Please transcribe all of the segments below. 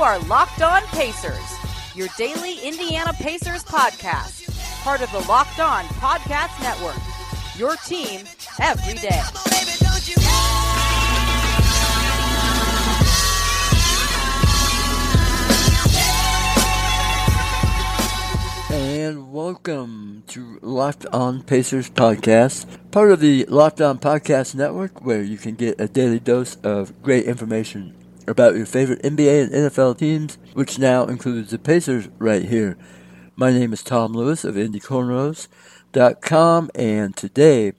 You are Locked On Pacers, your daily Indiana Pacers podcast, part of the Locked On Podcast Network. Your team every day. And welcome to Locked On Pacers podcast, part of the Locked On Podcast Network, where you can get a daily dose of great information about your favorite NBA and NFL teams, which now includes the Pacers right here. My name is Tom Lewis of IndyCornrows.com, and today,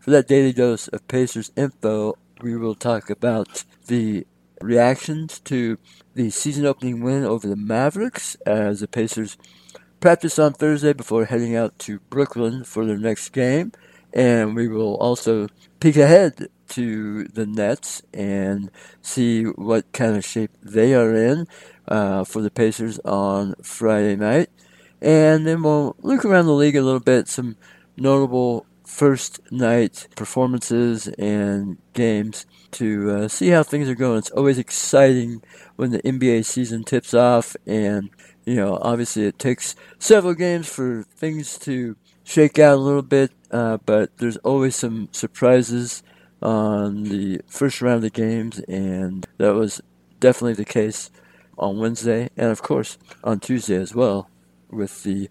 for that daily dose of Pacers info, we will talk about the reactions to the season opening win over the Mavericks as the Pacers practice on Thursday before heading out to Brooklyn for their next game. And we will also peek ahead to the Nets and see what kind of shape they are in uh, for the Pacers on Friday night. And then we'll look around the league a little bit, some notable first night performances and games to uh, see how things are going. It's always exciting when the NBA season tips off, and you know, obviously it takes several games for things to shake out a little bit, uh, but there's always some surprises on the first round of the games, and that was definitely the case on Wednesday, and of course on Tuesday as well, with the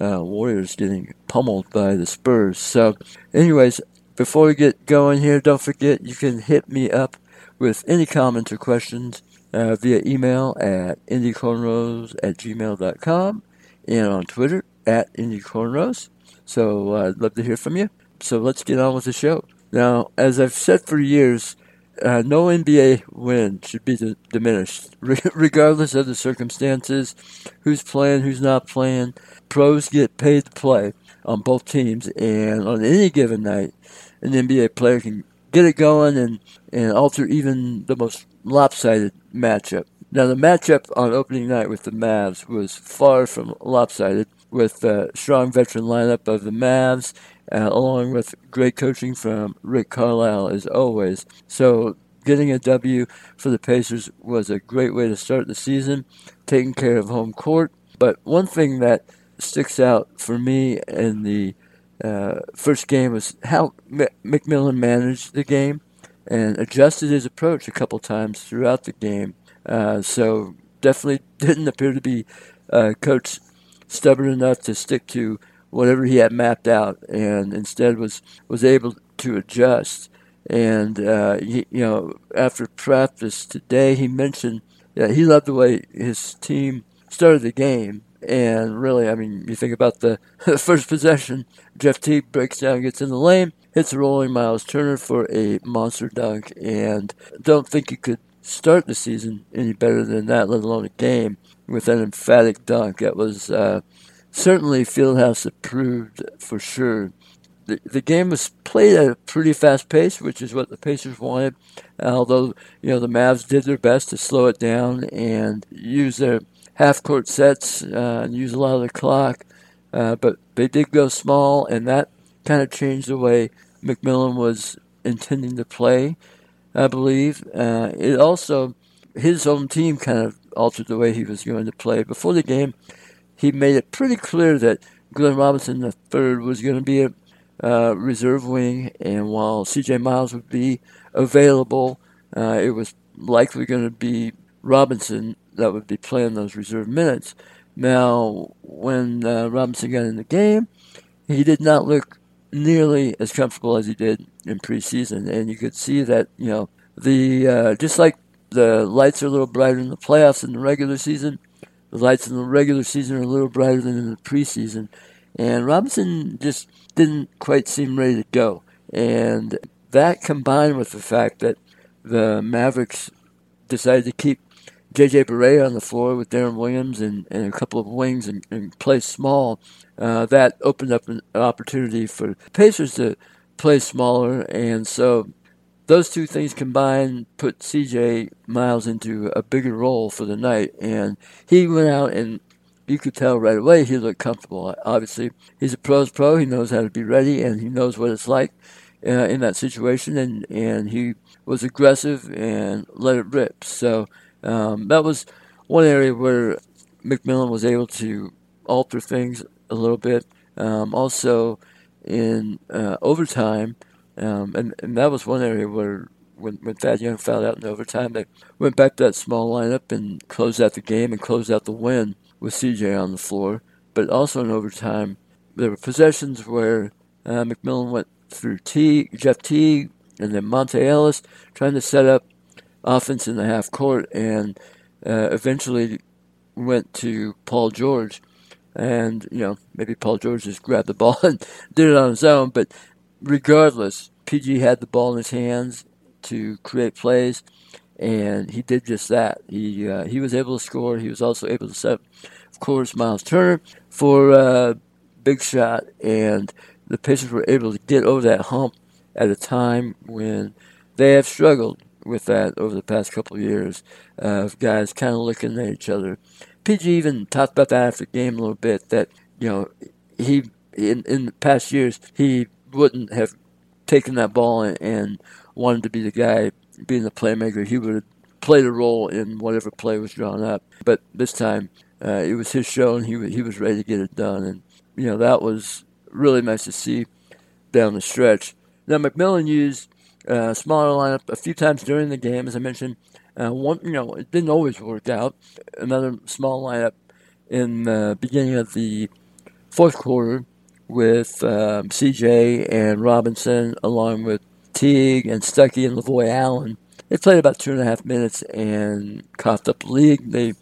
uh, Warriors getting pummeled by the Spurs. So, anyways, before we get going here, don't forget you can hit me up with any comments or questions uh, via email at indycornrows at gmail.com and on Twitter at indycornrows. So uh, I'd love to hear from you. So let's get on with the show. Now, as I've said for years, uh, no NBA win should be d- diminished, Re- regardless of the circumstances, who's playing, who's not playing. Pros get paid to play on both teams, and on any given night, an NBA player can get it going and, and alter even the most lopsided matchup. Now, the matchup on opening night with the Mavs was far from lopsided, with a strong veteran lineup of the Mavs, uh, along with great coaching from Rick Carlisle as always. So, getting a W for the Pacers was a great way to start the season, taking care of home court. But one thing that sticks out for me in the uh, first game was how M- McMillan managed the game and adjusted his approach a couple times throughout the game. Uh, so definitely didn't appear to be uh, coach stubborn enough to stick to whatever he had mapped out, and instead was was able to adjust. And uh, he, you know, after practice today, he mentioned that he loved the way his team started the game. And really, I mean, you think about the first possession, Jeff Teague breaks down, gets in the lane, hits a rolling Miles Turner for a monster dunk, and don't think you could start the season any better than that, let alone a game with an emphatic dunk. That was uh, certainly Fieldhouse approved for sure. The, the game was played at a pretty fast pace, which is what the Pacers wanted. Although you know the Mavs did their best to slow it down and use their half court sets uh, and use a lot of the clock, uh, but they did go small, and that kind of changed the way McMillan was intending to play. I believe uh, it also his own team kind of altered the way he was going to play before the game. He made it pretty clear that Glenn Robinson III was going to be a uh, reserve wing, and while C.J. Miles would be available, uh, it was likely going to be Robinson that would be playing those reserve minutes. Now, when uh, Robinson got in the game, he did not look nearly as comfortable as he did in preseason, and you could see that you know the uh, just like the lights are a little brighter in the playoffs than the regular season, the lights in the regular season are a little brighter than in the preseason, and Robinson just didn't quite seem ready to go. And that combined with the fact that the Mavericks decided to keep J.J. Barea on the floor with Deron Williams and, and a couple of wings and, and play small, uh, that opened up an opportunity for Pacers to play smaller. And so those two things combined put CJ Miles into a bigger role for the night. And he went out and you could tell right away he looked comfortable. Obviously, he's a pro's pro. He knows how to be ready and he knows what it's like uh, in that situation. And, and he was aggressive and let it rip. So um, that was one area where McMillan was able to alter things a little bit. Um, also, in uh, overtime, um, and, and that was one area where when, when Thad Young fouled out in overtime, they went back to that small lineup and closed out the game and closed out the win with CJ on the floor. But also in overtime, there were possessions where uh, McMillan went through T, Jeff Teague and then Monta Ellis trying to set up offense in the half court and uh, eventually went to Paul George. And, you know, maybe Paul George just grabbed the ball and did it on his own. But regardless, PG had the ball in his hands to create plays, and he did just that. He uh, he was able to score. He was also able to set, of course, Miles Turner for a big shot, and the Pacers were able to get over that hump at a time when they have struggled with that over the past couple of years uh, of guys kind of looking at each other. PG even talked about that after the game a little bit. That you know he in in the past years he wouldn't have taken that ball and, and wanted to be the guy being the playmaker. He would have played a role in whatever play was drawn up. But this time uh, it was his show and he was, he was ready to get it done. And you know that was really nice to see down the stretch. Now McMillan used uh, smaller lineup a few times during the game, as I mentioned. Uh, one, you know, it didn't always work out. Another small lineup in the beginning of the fourth quarter with um, CJ and Robinson, along with Teague and Stuckey and Lavoy Allen. They played about two and a half minutes and coughed up the league. They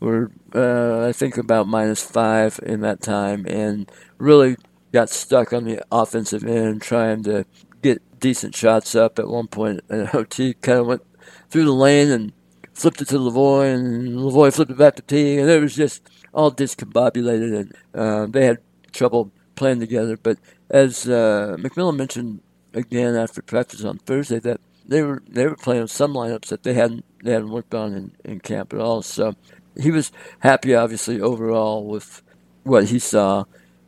were, uh, I think, about minus five in that time and really got stuck on the offensive end trying to get decent shots up at one point. And OT kind of went through the lane and flipped it to Lavoy, and Lavoy flipped it back to T, and it was just all discombobulated, and uh, they had trouble playing together. But as uh, McMillan mentioned again after practice on Thursday, that they were they were playing some lineups that they hadn't they hadn't worked on in, in camp at all. So he was happy, obviously, overall with what he saw,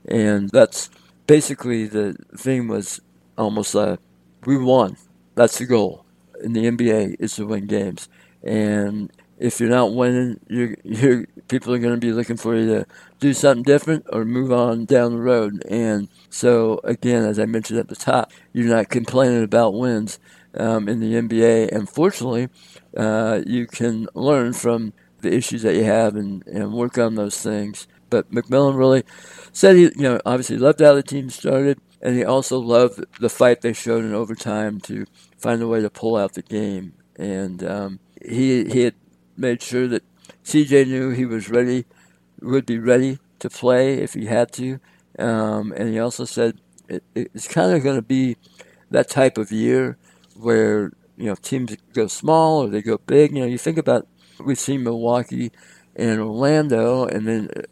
and that's basically the thing was almost uh, we won. That's the goal in the NBA is to win games. And if you're not winning, you're, you're people are going to be looking for you to do something different or move on down the road. And so again, as I mentioned at the top, you're not complaining about wins um, in the NBA. And fortunately, uh, you can learn from the issues that you have and, and work on those things. But McMillan really said he, you know, obviously loved how the team started and he also loved the fight they showed in overtime to find a way to pull out the game. And um, he he had made sure that CJ knew he was ready, would be ready to play if he had to. Um, and he also said it, it's kind of going to be that type of year where you know teams go small or they go big. You know, you think about we've seen Milwaukee and Orlando, and then uh,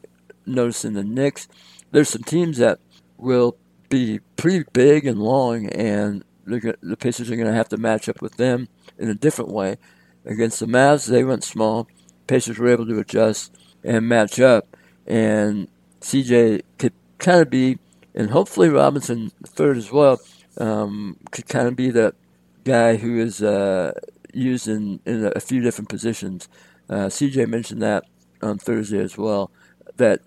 noticing the Knicks. There's some teams that will be pretty big and long, and the Pacers are going to have to match up with them in a different way. Against the Mavs, they went small. Pacers were able to adjust and match up, and CJ could kind of be, and hopefully Robinson third as well, um, could kind of be the guy who is uh, used in, in a few different positions. Uh, CJ mentioned that on Thursday as well, that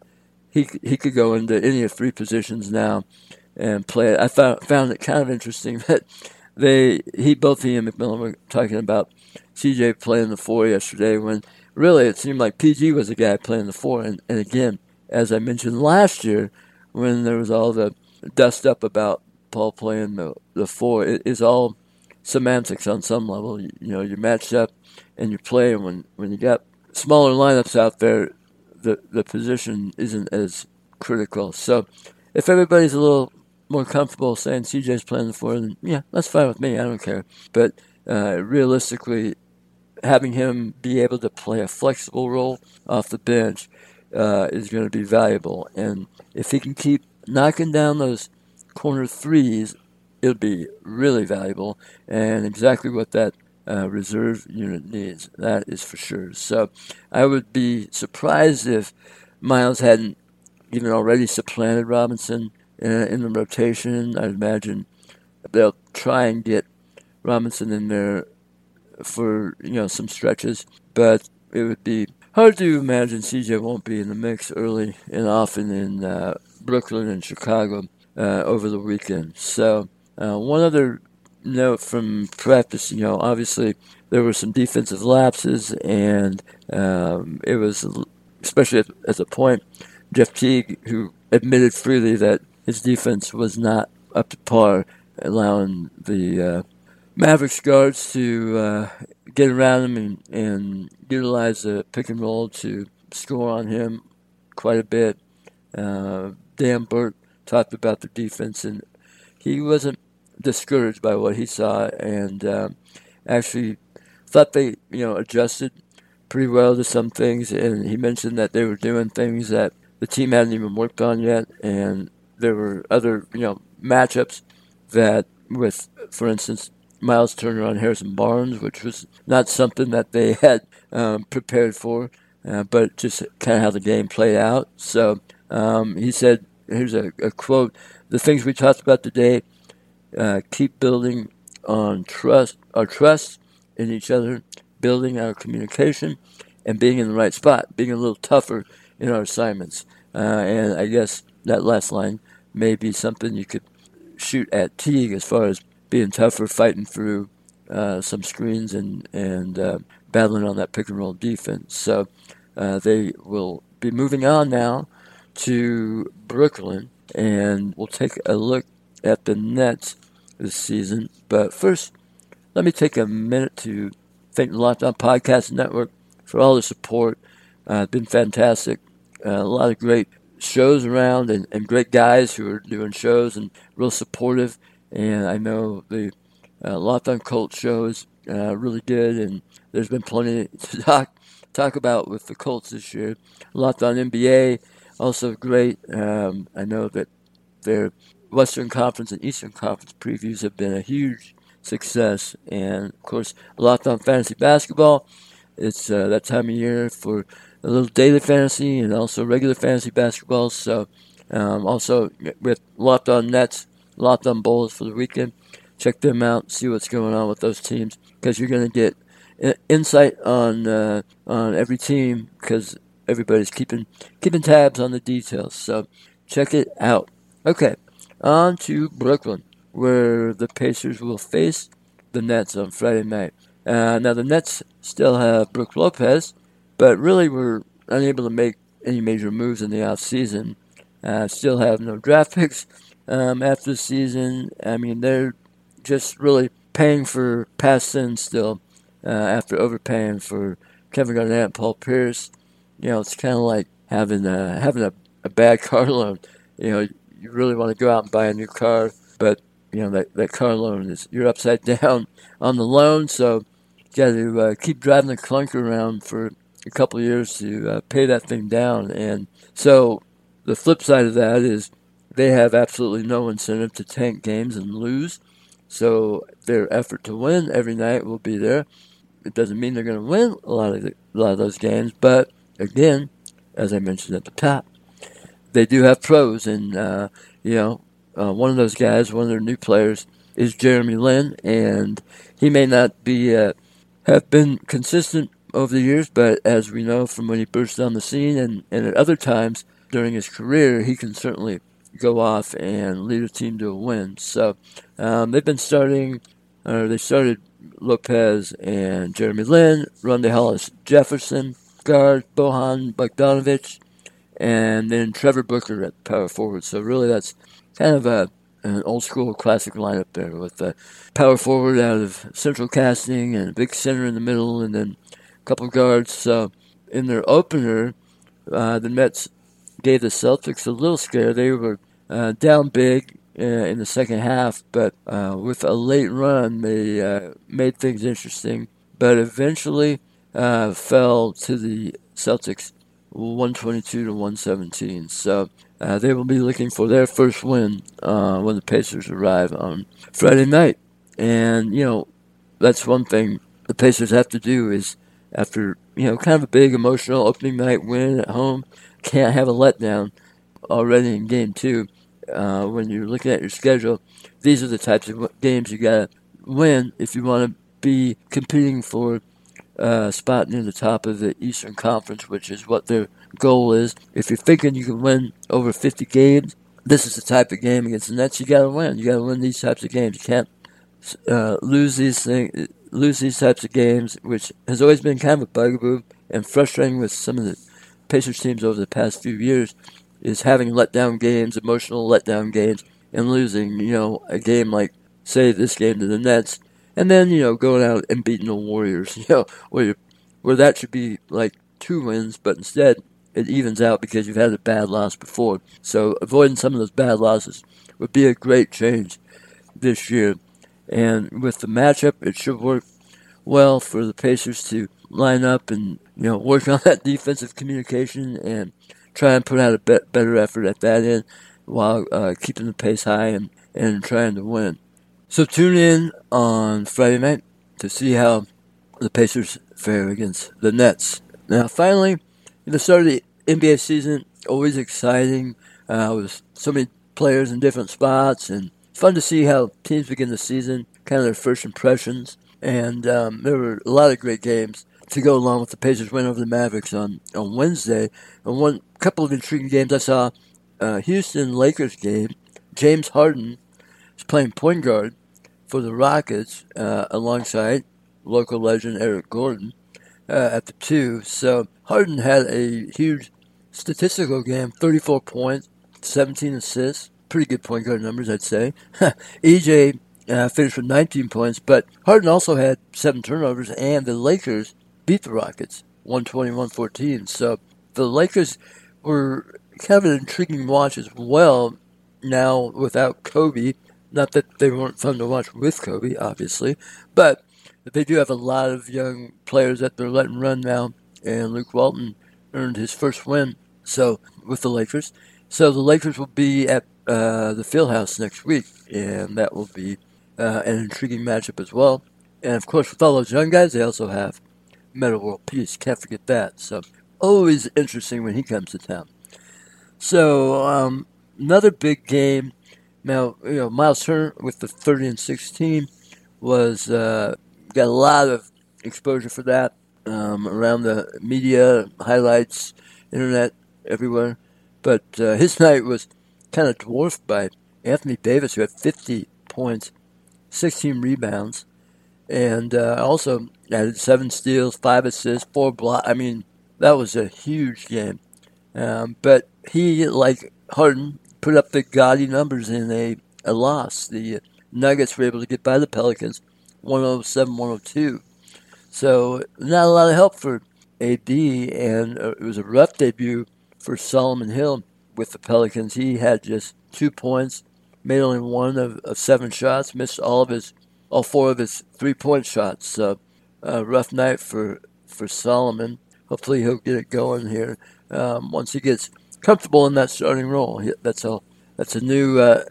he he could go into any of three positions now and play. I found found it kind of interesting that they he both he and McMillan were talking about CJ playing the four yesterday when really it seemed like PG was the guy playing the four and, and again as I mentioned last year when there was all the dust up about Paul playing the the four it is all semantics on some level you, you know you match up and you play and when when you got smaller lineups out there the the position isn't as critical so if everybody's a little more comfortable saying CJ's playing the four, then yeah, that's fine with me. I don't care. But uh, realistically, having him be able to play a flexible role off the bench uh, is going to be valuable. And if he can keep knocking down those corner threes, it'll be really valuable and exactly what that uh, reserve unit needs. That is for sure. So I would be surprised if Miles hadn't even already supplanted Robinson in, in the rotation. I'd imagine they'll try and get Robinson in there for you know some stretches, but it would be hard to imagine CJ won't be in the mix early and often in uh, Brooklyn and Chicago uh, over the weekend. So uh, one other note from practice, you know, obviously there were some defensive lapses, and um, it was especially at, at the point Jeff Teague who admitted freely that his defense was not up to par, allowing the uh, Mavericks guards to uh, get around him and, and utilize the pick and roll to score on him quite a bit. Uh, Dan Burke talked about the defense, and he wasn't discouraged by what he saw, and um, actually thought they, you know, adjusted pretty well to some things. And he mentioned that they were doing things that the team hadn't even worked on yet, and there were other, you know, matchups that with, for instance, Miles Turner on Harrison Barnes, which was not something that they had um, prepared for, uh, but just kind of how the game played out. So um, he said, here's a, a, quote The things we talked about today uh, keep building on trust, our trust in each other, building our communication, and being in the right spot, being a little tougher in our assignments. Uh, and I guess that last line may be something you could shoot at Teague as far as being tougher, fighting through uh, some screens and and uh, battling on that pick and roll defense. So uh, they will be moving on now to Brooklyn, and we'll take a look at the Nets this season. But first, let me take a minute to thank the Locked On Podcast Network for all the support. Uh, it's been fantastic. Uh, a lot of great shows around and, and great guys who are doing shows and real supportive and I know the uh, On Colts show is uh, really good, and there's been plenty to talk talk about with the Colts this year. On NBA also great. Um, I know that their Western Conference and Eastern Conference previews have been a huge success, and of course, Locked On Fantasy Basketball. It's uh, that time of year for a little daily fantasy and also regular fantasy basketball. So, um, also with Locked On Nets Locked on Bulls for the weekend. Check them out, see what's going on with those teams, because you're going to get insight on uh, on every team because everybody's keeping keeping tabs on the details. So check it out. Okay, on to Brooklyn, where the Pacers will face the Nets on Friday night. Uh, now the Nets still have Brook Lopez, but really were unable to make any major moves in the off season. Uh, still have no draft picks um, after the season. I mean, they're just really paying for past sins still uh, after overpaying for Kevin Garnett and Paul Pierce. You know, it's kind of like having a, having a, a bad car loan. You know, you really want to go out and buy a new car, but you know that, that car loan is you're upside down on the loan, so you got to uh, keep driving the clunker around for a couple years to uh, pay that thing down. And so the flip side of that is they have absolutely no incentive to tank games and lose. So their effort to win every night will be there. It doesn't mean they're going to win a lot of the, a lot of those games, but again, as I mentioned at the top, they do have pros, and uh, you know, uh, one of those guys, one of their new players, is Jeremy Lin, and he may not be uh, have been consistent over the years, but as we know from when he burst on the scene and, and at other times during his career, he can certainly go off and lead a team to a win. So um, they've been starting, or they started Lopez and Jeremy Lin, Rondae Hollis Jefferson, guard Bojan Bogdanovic, and then Trevor Booker at power forward. So really, that's kind of a an old school classic lineup there with the power forward out of Central Casting and a big center in the middle, and then a couple guards. So in their opener, uh, the Nets gave the Celtics a little scare. They were uh, down big uh, in the second half, but uh, with a late run, they uh, made things interesting. But eventually uh, fell to the Celtics 122 to 117. So uh, they will be looking for their first win when the Pacers arrive on Friday night. And, you know, that's one thing the Pacers have to do is after, you know, kind of a big emotional opening night win at home, can't have a letdown already in game two. Uh, when you're looking at your schedule, these are the types of games you got to win if you want to be competing for a spot near the top of the Eastern Conference, which is what their goal is. If you're thinking you can win over 50 games, this is the type of game against the Nets you got to win. You got to win these types of games. You can't uh, lose these things, lose these types of games, which has always been kind of a bugaboo and frustrating with some of the Pacers teams over the past few years is having letdown games, emotional letdown games, and losing, you know, a game like, say, this game to the Nets, and then, you know, going out and beating the Warriors, you know, where, where that should be like two wins, but instead it evens out because you've had a bad loss before. So avoiding some of those bad losses would be a great change this year. And with the matchup, it should work well for the Pacers to line up and, you know, work on that defensive communication and try and put out a be- better effort at that end while uh, keeping the pace high and, and trying to win. So tune in on Friday night to see how the Pacers fare against the Nets. Now, finally, the start of the NBA season, always exciting uh, with so many players in different spots, and fun to see how teams begin the season, kind of their first impressions. And um, there were a lot of great games to go along with the Pacers win over the Mavericks on, on Wednesday. And one couple of intriguing games I saw uh, Houston Lakers game. James Harden is playing point guard for the Rockets uh, alongside local legend Eric Gordon uh, at the two. So Harden had a huge statistical game 34 points, 17 assists. Pretty good point guard numbers, I'd say. EJ uh, finished with 19 points, but Harden also had seven turnovers, and the Lakers beat the Rockets 121-14. So the Lakers were kind of an intriguing watch as well. Now without Kobe, not that they weren't fun to watch with Kobe, obviously, but they do have a lot of young players that they're letting run now. And Luke Walton earned his first win, so with the Lakers. So the Lakers will be at uh, the Fieldhouse next week, and that will be uh, an intriguing matchup as well. And of course, with all those young guys, they also have Metta World Peace. Can't forget that. So always interesting when he comes to town. So um, another big game. Now you know Miles Turner with the 30 and 16 was uh, got a lot of exposure for that um, around the media, highlights, internet, everywhere. But uh, his night was kind of dwarfed by Anthony Davis, who had 50 points, 16 rebounds, and uh, also added seven steals, five assists, four blocks. I mean, that was a huge game. Um, but he, like Harden, put up the gaudy numbers in a, a loss. The Nuggets were able to get by the Pelicans 107 102. So, not a lot of help for AD, and uh, it was a rough debut for Solomon Hill with the Pelicans. He had just two points, made only one of, of seven shots, missed all of his, all four of his three point shots. So, a rough night for, for Solomon. Hopefully, he'll get it going here um, once he gets comfortable in that starting role. That's a that's a new uh,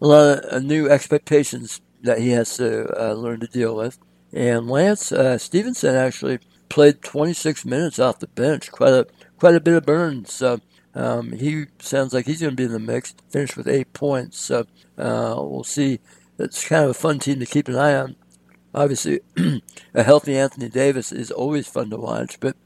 a lot of uh, new expectations that he has to uh, learn to deal with. And Lance uh, Stephenson actually played 26 minutes off the bench, quite a quite a bit of burn. So um, he sounds like he's going to be in the mix. Finished with eight points. So uh, we'll see. It's kind of a fun team to keep an eye on. Obviously, a healthy Anthony Davis is always fun to watch, but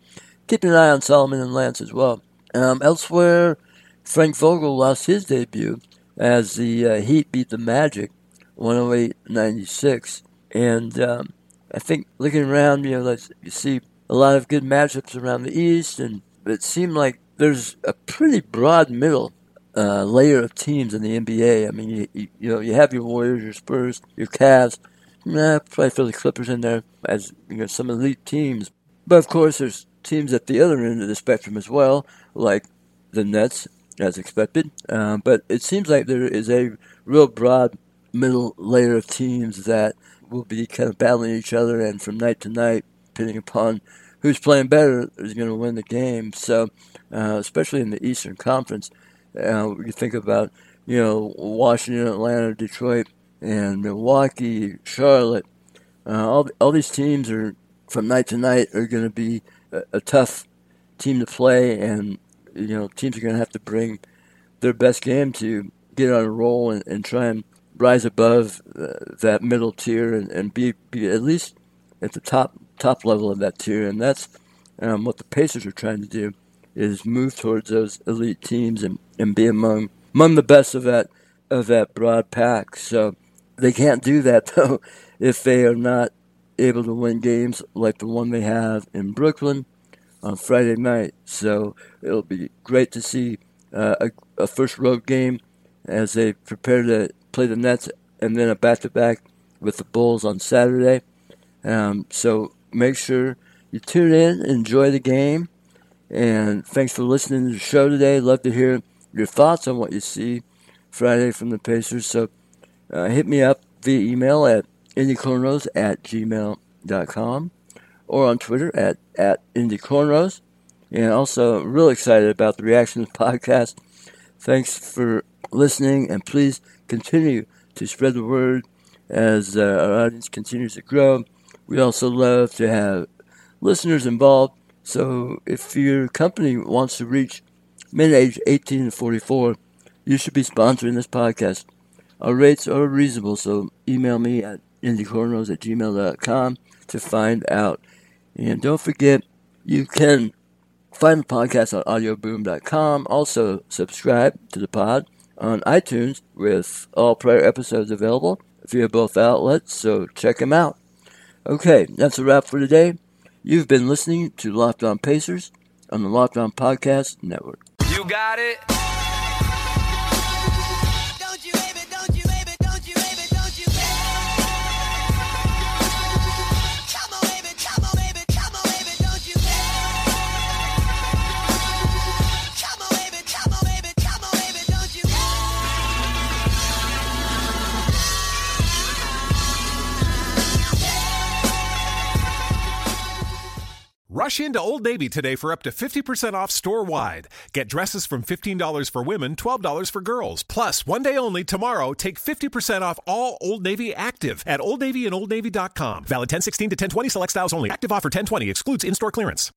keeping an eye on Solomon and Lance as well. Um, elsewhere, Frank Vogel lost his debut as the uh, Heat beat the Magic 108-96. And um, I think looking around, you know, you see a lot of good matchups around the East, and it seemed like there's a pretty broad middle uh, layer of teams in the NBA. I mean, you, you, you, know, you have your Warriors, your Spurs, your Cavs. Nah, probably throw the Clippers in there as you know some elite teams. But of course, there's teams at the other end of the spectrum as well, like the Nets as expected. Um, but it seems like there is a real broad middle layer of teams that will be kind of battling each other, and from night to night, depending upon who's playing better, is going to win the game. So, uh, especially in the Eastern Conference, uh, you think about you know Washington, Atlanta, Detroit, and Milwaukee, Charlotte. Uh, all all these teams are from night to night are going to be a, a tough team to play, and you know teams are going to have to bring their best game to get on a roll and, and try and rise above uh, that middle tier and, and be, be at least at the top top level of that tier, and that's um, what the Pacers are trying to do is move towards those elite teams and, and be among among the best of that of that broad pack. So they can't do that though if they are not able to win games like the one they have in Brooklyn on Friday night. So it'll be great to see uh, a, a first road game as they prepare to play the Nets and then a back to back with the Bulls on Saturday. Um, so make sure you tune in, enjoy the game, and thanks for listening to the show today. Love to hear your thoughts on what you see Friday from the Pacers. So uh, hit me up via email at indycornrows at gmail.com or on Twitter at, at indycornrows. And also, really excited about the Reactions podcast. Thanks for listening, and please continue to spread the word as uh, our audience continues to grow. We also love to have listeners involved. So if your company wants to reach men aged 18 to 44, you should be sponsoring this podcast. Our rates are reasonable, so email me at indycornrows at gmail.com to find out. And don't forget, you can find the podcast on audioboom.com. Also, subscribe to the pod on iTunes with all prior episodes available via both outlets, so check them out. Okay, that's a wrap for today. You've been listening to Locked On Pacers on the Locked On Podcast Network. You got it? Rush into Old Navy today for up to 50% off store wide. Get dresses from $15 for women, $12 for girls. Plus, one day only tomorrow, take 50% off all Old Navy active at Old Navy and OldNavy.com. Valid 1016 to 1020 select styles only. Active offer 1020 excludes in store clearance.